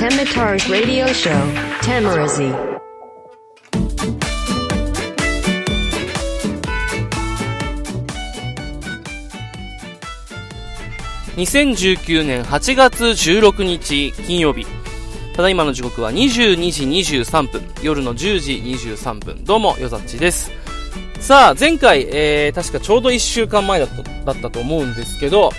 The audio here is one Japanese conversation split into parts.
Temitar's radio show, Tamarazi. 2019年8月16日金曜日。ただいまの時刻は22時23分。夜の10時23分。どうも、よざっちです。さあ、前回、えー、確かちょうど1週間前だっただったと思うんですけど、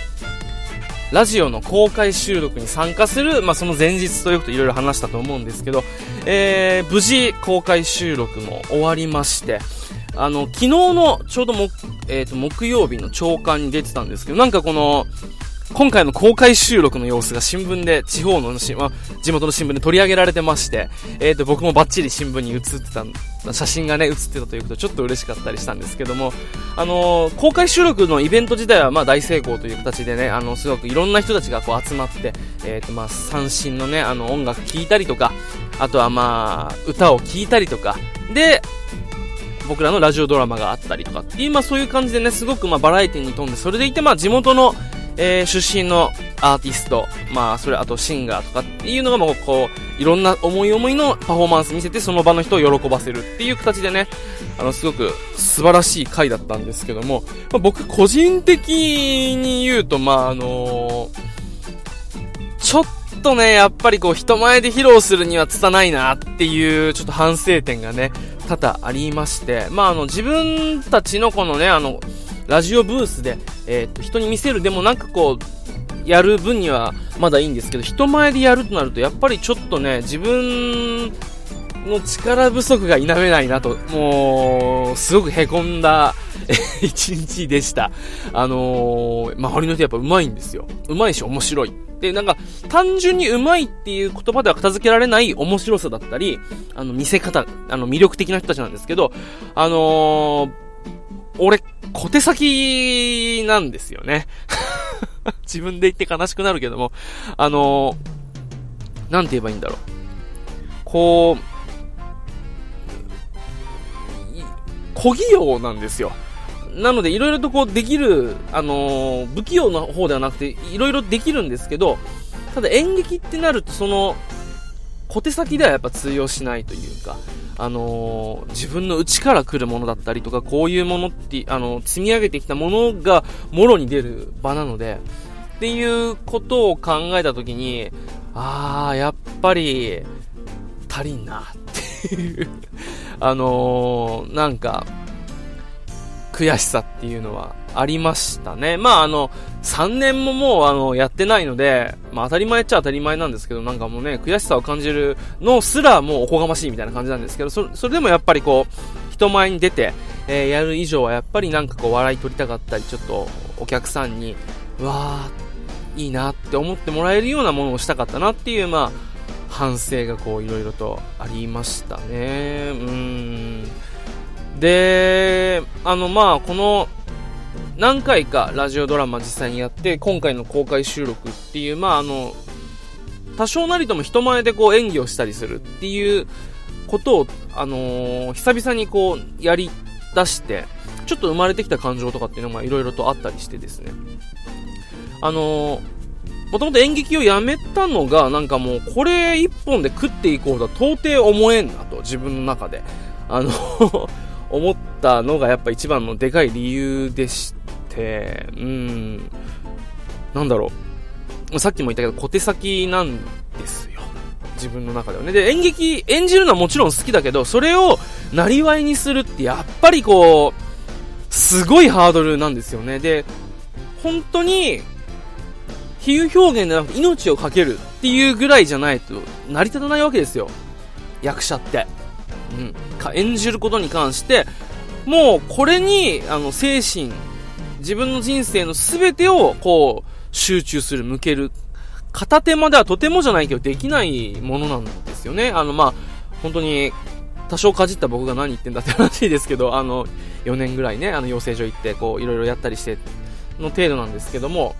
ラジオの公開収録に参加する、まあ、その前日ということをいろいろ話したと思うんですけど、えー、無事公開収録も終わりまして、あの、昨日のちょうども、えっ、ー、と、木曜日の朝刊に出てたんですけど、なんかこの、今回の公開収録の様子が新聞で、地方のし、まあ、地元の新聞で取り上げられてまして、えっ、ー、と、僕もバッチリ新聞に写ってた、写真がね、写ってたということで、ちょっと嬉しかったりしたんですけども、あのー、公開収録のイベント自体は、まあ、大成功という形でね、あの、すごくいろんな人たちがこう集まって、えっ、ー、と、まあ、三振のね、あの、音楽聴いたりとか、あとはまあ、歌を聴いたりとか、で、僕らのラジオドラマがあったりとかっていう、まあそういう感じでね、すごくまあバラエティに富んで、それでいてまあ地元のえー、出身のアーティスト、まあ、それ、あとシンガーとかっていうのが、もう、こう、いろんな思い思いのパフォーマンス見せて、その場の人を喜ばせるっていう形でね、あの、すごく素晴らしい回だったんですけども、まあ、僕、個人的に言うと、まあ、あの、ちょっとね、やっぱりこう、人前で披露するには拙いなっていう、ちょっと反省点がね、多々ありまして、まあ、あの、自分たちのこのね、あの、ラジオブースで、えー、と、人に見せるでもなくこう、やる分にはまだいいんですけど、人前でやるとなると、やっぱりちょっとね、自分の力不足が否めないなと、もう、すごく凹んだ 一日でした。あのー、周りの人やっぱ上手いんですよ。上手いし面白い。で、なんか、単純に上手いっていう言葉では片付けられない面白さだったり、あの、見せ方、あの、魅力的な人たちなんですけど、あのー、俺、小手先なんですよね。自分で言って悲しくなるけども、あのー、なんて言えばいいんだろう。こう、小器用なんですよ。なので、いろいろとこうできる、あのー、不器用な方ではなくて、いろいろできるんですけど、ただ演劇ってなると、その、小手先ではやっぱ通用しないというか、あのー、自分の内から来るものだったりとか、こういうものって、あのー、積み上げてきたものが、もろに出る場なので、っていうことを考えたときに、ああ、やっぱり、足りんな、っていう。あのー、なんか、悔しさっていうのはありましたね。まああの、3年ももうあの、やってないので、まあ当たり前っちゃ当たり前なんですけど、なんかもうね、悔しさを感じるのすらもうおこがましいみたいな感じなんですけど、それでもやっぱりこう、人前に出て、えー、やる以上はやっぱりなんかこう笑い取りたかったり、ちょっとお客さんに、わー、いいなって思ってもらえるようなものをしたかったなっていう、まあ、反省がこういろいろとありましたね。うん。で、あのまあ、この何回かラジオドラマ実際にやって、今回の公開収録っていう、まああの、多少なりとも人前でこう演技をしたりするっていうことを、あのー、久々にこうやり出して、ちょっと生まれてきた感情とかっていうのがいろいろとあったりしてですね。あのー、もともと演劇をやめたのが、なんかもう、これ一本で食っていこうとは到底思えんなと、自分の中で。あの思ったのがやっぱ一番のでかい理由でして、うん、なんだろう。さっきも言ったけど、小手先なんですよ。自分の中ではね。で、演劇、演じるのはもちろん好きだけど、それを、なりわいにするって、やっぱりこう、すごいハードルなんですよね。で、本当に、比喩表現でなくて命を懸けるっていうぐらいじゃないと成り立たないわけですよ。役者って。うん。か、演じることに関して、もうこれに、あの、精神、自分の人生の全てを、こう、集中する、向ける。片手間ではとてもじゃないけど、できないものなんですよね。あの、まあ、本当に、多少かじった僕が何言ってんだって話ですけど、あの、4年ぐらいね、あの、養成所行って、こう、いろいろやったりして、の程度なんですけども、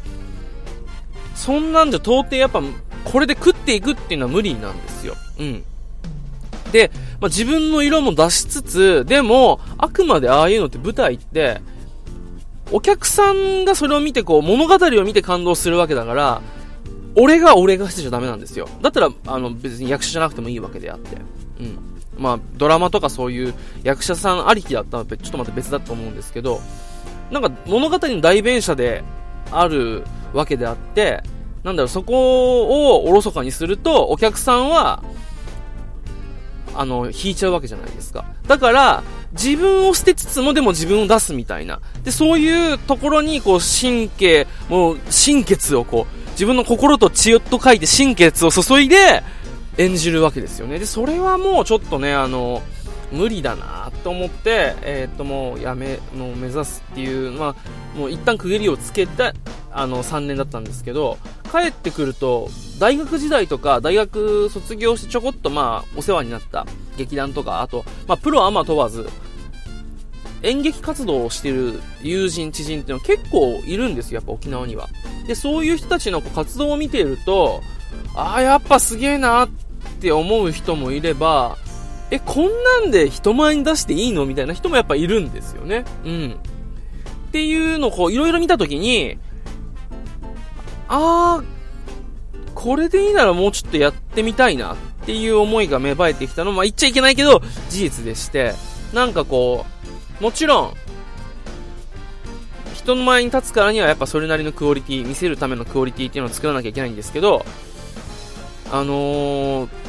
そんなんじゃ到底やっぱ、これで食っていくっていうのは無理なんですよ。うん。で、まあ、自分の色も出しつつ、でも、あくまでああいうのって舞台って、お客さんがそれを見てこう物語を見て感動するわけだから、俺が俺がしてちゃダメなんですよ。だったら、あの、別に役者じゃなくてもいいわけであって。うん。まあ、ドラマとかそういう役者さんありきだったら、ちょっとまた別だと思うんですけど、なんか物語の代弁者であるわけであって、なんだろう、そこをおろそかにすると、お客さんは、あの、引いちゃうわけじゃないですか。だから、自分を捨てつつもでも自分を出すみたいな。で、そういうところに、こう、神経、もう、心血をこう、自分の心と血と書いて心血を注いで、演じるわけですよね。で、それはもうちょっとね、あの、無理だなと思って、えー、っと、もうやめ、もう目指すっていう、まあ、もう一旦区切りをつけた、あの、3年だったんですけど、帰ってくると、大学時代とか、大学卒業してちょこっとまあ、お世話になった劇団とか、あと、まあ、プロアマ問わず、演劇活動をしてる友人、知人っていうのは結構いるんですよ、やっぱ沖縄には。で、そういう人たちの活動を見ていると、ああ、やっぱすげえなって思う人もいれば、え、こんなんで人前に出していいのみたいな人もやっぱいるんですよね。うん。っていうのをこう、いろいろ見たときに、あー、これでいいならもうちょっとやってみたいなっていう思いが芽生えてきたのまあ言っちゃいけないけど、事実でして、なんかこう、もちろん、人の前に立つからにはやっぱそれなりのクオリティ、見せるためのクオリティっていうのを作らなきゃいけないんですけど、あのー、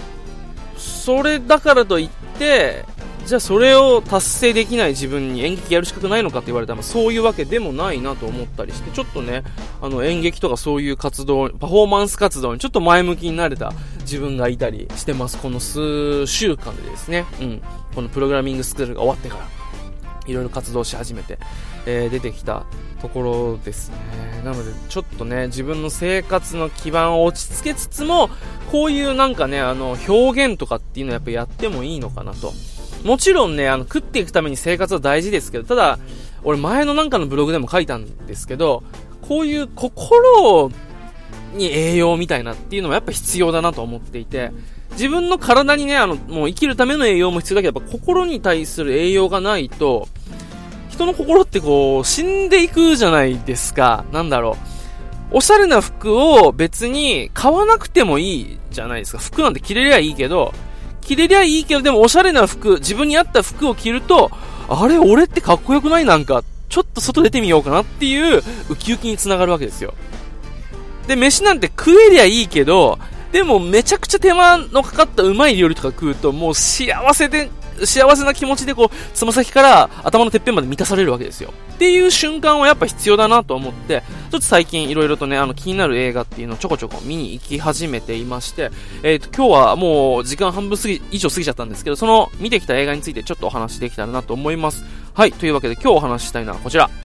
それだからといって、じゃあそれを達成できない自分に演劇やる資格ないのかって言われたら、そういうわけでもないなと思ったりして、ちょっとね、あの演劇とかそういう活動、パフォーマンス活動にちょっと前向きになれた自分がいたりしてます。この数週間でですね、うん。このプログラミングスクールが終わってから、いろいろ活動し始めて、えー、出てきたところですね。なので、ちょっとね、自分の生活の基盤を落ち着けつつも、こういうなんかね、あの、表現とかっていうのはやっぱやってもいいのかなと。もちろんね、あの、食っていくために生活は大事ですけど、ただ、俺前のなんかのブログでも書いたんですけど、こういう心をに栄養みたいなっていうのもやっぱ必要だなと思っていて、自分の体にね、あの、もう生きるための栄養も必要だけど、やっぱ心に対する栄養がないと、人の心ってこう、死んでいくじゃないですか。なんだろう。おしゃれな服を別に買わなくてもいいじゃないですか。服なんて着れりゃいいけど、着れりゃいいけど、でもおしゃれな服、自分に合った服を着ると、あれ、俺ってかっこよくないなんか、ちょっと外出てみようかなっていう、ウキウキにつながるわけですよ。で、飯なんて食えりゃいいけど、でもめちゃくちゃ手間のかかったうまい料理とか食うと、もう幸せで幸せな気持ちでこう、つま先から頭のてっぺんまで満たされるわけですよ。っていう瞬間はやっぱ必要だなと思って、ちょっと最近いろいろとね、あの気になる映画っていうのをちょこちょこ見に行き始めていまして、えっ、ー、と、今日はもう時間半分過ぎ、以上過ぎちゃったんですけど、その見てきた映画についてちょっとお話できたらなと思います。はい、というわけで今日お話ししたいのはこちら。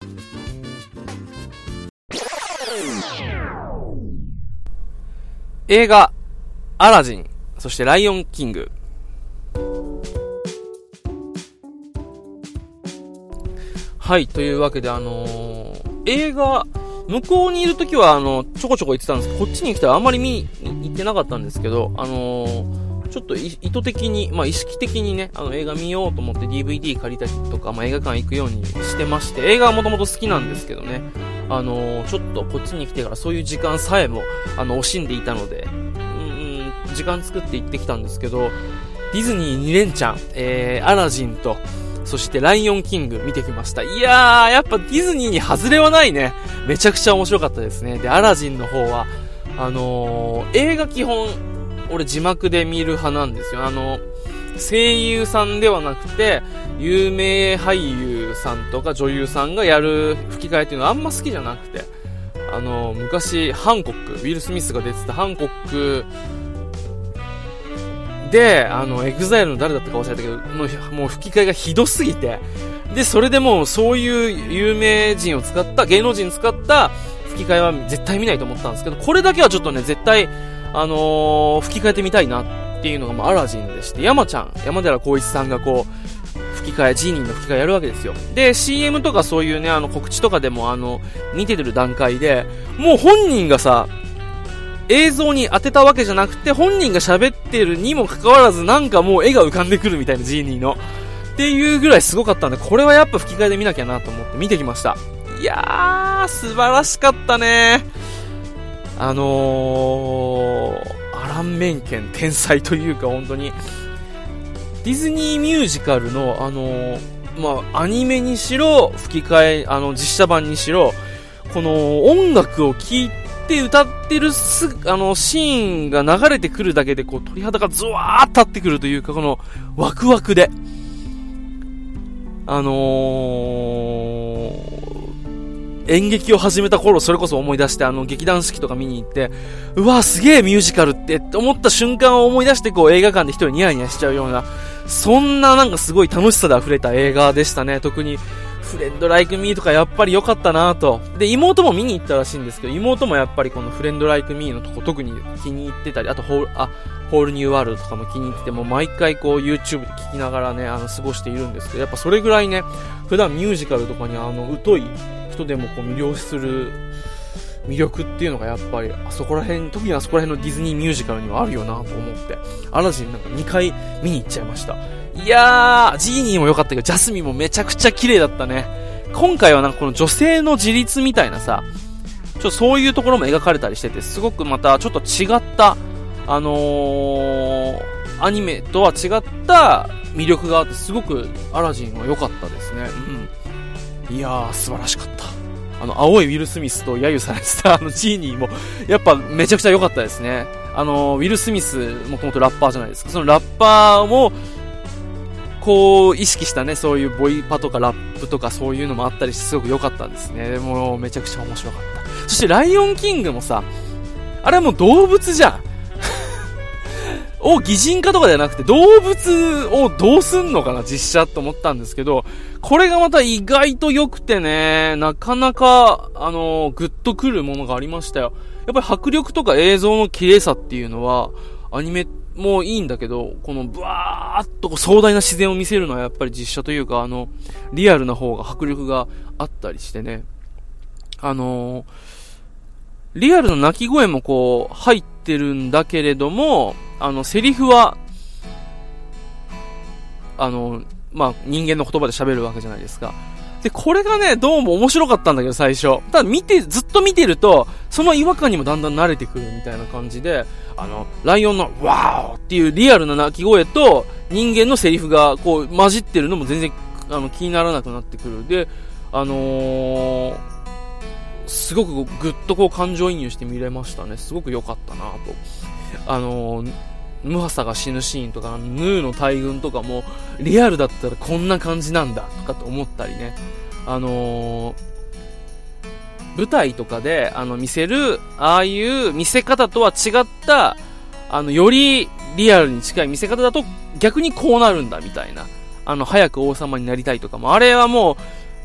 映画、アラジン、そしてライオンキング。はい、というわけで、あのー、映画、向こうにいるときは、あの、ちょこちょこ行ってたんですけど、こっちに来たらあんまり見に行ってなかったんですけど、あのー、ちょっと意図的に、まあ、意識的にね、あの、映画見ようと思って DVD 借りたりとか、まあ、映画館行くようにしてまして、映画はもともと好きなんですけどね、あの、ちょっとこっちに来てからそういう時間さえも、あの、惜しんでいたので、うん、時間作って行ってきたんですけど、ディズニー2連チャン、えー、アラジンと、そしてライオンキング見てきました。いやー、やっぱディズニーに外れはないね。めちゃくちゃ面白かったですね。で、アラジンの方は、あのー、映画基本、俺字幕で見る派なんですよ。あの、声優さんではなくて、有名俳優さんとか女優さんがやる吹き替えっていうのはあんま好きじゃなくて、あの、昔、ハンコック、ウィル・スミスが出てたハンコックで、あの、エグザイルの誰だったか忘れたけど、もうもう吹き替えがひどすぎて、で、それでもうそういう有名人を使った、芸能人使った吹き替えは絶対見ないと思ったんですけど、これだけはちょっとね、絶対、あのー、吹き替えで見たいなっていうのが、まあ、アラジンでして、山ちゃん、山寺宏一さんがこう、吹き替え、ジーニーの吹き替えやるわけですよ。で、CM とかそういうね、あの、告知とかでも、あの、見てる段階で、もう本人がさ、映像に当てたわけじゃなくて、本人が喋ってるにもかかわらず、なんかもう絵が浮かんでくるみたいな、ジーニーの。っていうぐらいすごかったんで、これはやっぱ吹き替えで見なきゃなと思って見てきました。いやー、素晴らしかったねあのー、アラン・メンケン天才というか本当に、ディズニーミュージカルの、あの、まあ、アニメにしろ、吹き替え、あの、実写版にしろ、この音楽を聴いて歌ってるす、あの、シーンが流れてくるだけで、こう、鳥肌がズワーッ立ってくるというか、この、ワクワクで、あのー、演劇を始めた頃、それこそ思い出して、あの、劇団四季とか見に行って、うわ、すげえミュージカルってって思った瞬間を思い出して、こう、映画館で一人ニヤニヤしちゃうような、そんななんかすごい楽しさで溢れた映画でしたね。特に、フレンドライクミーとかやっぱり良かったなと。で、妹も見に行ったらしいんですけど、妹もやっぱりこのフレンドライクミーのとこ特に気に入ってたり、あとホール、あ、ホールニューワールドとかも気に入ってて、も毎回こう YouTube で聞きながらね、あの、過ごしているんですけど、やっぱそれぐらいね、普段ミュージカルとかにあの、疎い人でもこう魅了する魅力っていうのがやっぱり、あそこら辺、特にあそこら辺のディズニーミュージカルにはあるよなと思って、アラジンなんか2回見に行っちゃいました。いやー、ジーニーも良かったけど、ジャスミンもめちゃくちゃ綺麗だったね。今回はなんかこの女性の自立みたいなさ、ちょっとそういうところも描かれたりしてて、すごくまたちょっと違った、あのー、アニメとは違った魅力があって、すごくアラジンは良かったですね。うん。いやー、素晴らしかった。あの、青いウィル・スミスと揶揄されてたあのジーニーも、やっぱめちゃくちゃ良かったですね。あの、ウィル・スミス、もともとラッパーじゃないですか。そのラッパーも、こう、意識したね、そういうボイパとかラップとかそういうのもあったりしてすごく良かったんですね。もうめちゃくちゃ面白かった。そしてライオンキングもさ、あれはもう動物じゃん。を擬人化とかじゃなくて動物をどうすんのかな実写と思ったんですけど、これがまた意外と良くてね、なかなか、あのー、グッとくるものがありましたよ。やっぱり迫力とか映像の綺麗さっていうのは、アニメもいいんだけど、このブワーっと壮大な自然を見せるのはやっぱり実写というか、あの、リアルな方が迫力があったりしてね。あの、リアルの鳴き声もこう、入ってるんだけれども、あの、セリフは、あの、まあ、人間の言葉で喋るわけじゃないですか。で、これがね、どうも面白かったんだけど、最初。ただ見て、ずっと見てると、その違和感にもだんだん慣れてくるみたいな感じで、あの、ライオンのワーオっていうリアルな鳴き声と人間のセリフがこう混じってるのも全然あの気にならなくなってくる。で、あのー、すごくぐっとこう感情移入して見れましたね。すごく良かったなと。あのー、ムハサが死ぬシーンとか、ヌーの大群とかも、リアルだったらこんな感じなんだ、とかと思ったりね。あのー舞台とかで、あの、見せる、ああいう見せ方とは違った、あの、よりリアルに近い見せ方だと逆にこうなるんだみたいな。あの、早く王様になりたいとかも、あれはもう、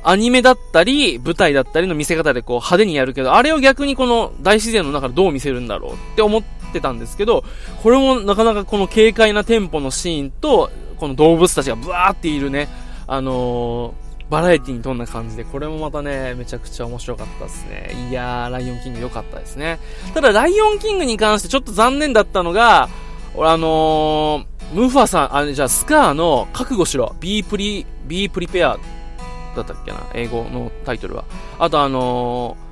アニメだったり、舞台だったりの見せ方でこう派手にやるけど、あれを逆にこの大自然の中でどう見せるんだろうって思ってたんですけど、これもなかなかこの軽快なテンポのシーンと、この動物たちがブワーっているね、あのバラエティに富んだ感じで、これもまたね、めちゃくちゃ面白かったですね。いやー、ライオンキング良かったですね。ただ、ライオンキングに関してちょっと残念だったのが、俺あのー、ムーファさん、あれ、じゃあ、スカーの覚悟しろ。ビープリ、ビープリペアだったっけな英語のタイトルは。あとあのー、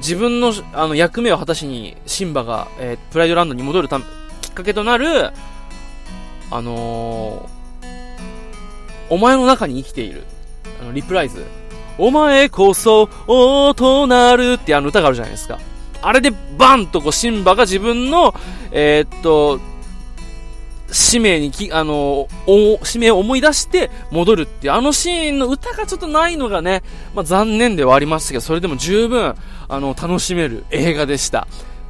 自分のあの役目を果たしにシンバが、えー、プライドランドに戻るためきっかけとなる、あのーお前の中に生きている。あの、リプライズ。お前こそ、王となるってあの歌があるじゃないですか。あれでバンとこう、シンバが自分の、えー、っと、使命にき、あの、使命を思い出して戻るっていう、あのシーンの歌がちょっとないのがね、まあ、残念ではありましたけど、それでも十分、あの、楽しめる映画でした。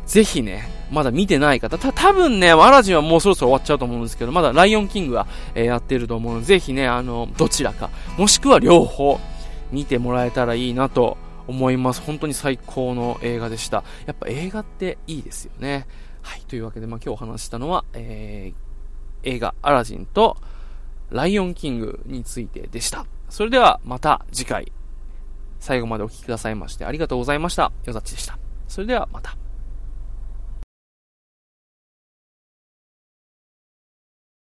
ぜひね、まだ見てない方、た、多分ね、アラジンはもうそろそろ終わっちゃうと思うんですけど、まだライオンキングは、えー、やってると思うので、ぜひね、あの、どちらか、もしくは両方、見てもらえたらいいなと思います。本当に最高の映画でした。やっぱ映画っていいですよね。はい、というわけで、まあ、今日お話したのは、えー、映画アラジンとライオンキングについてでした。それではまた次回、最後までお聴きくださいましてありがとうございました。よざっちでした。それではまた。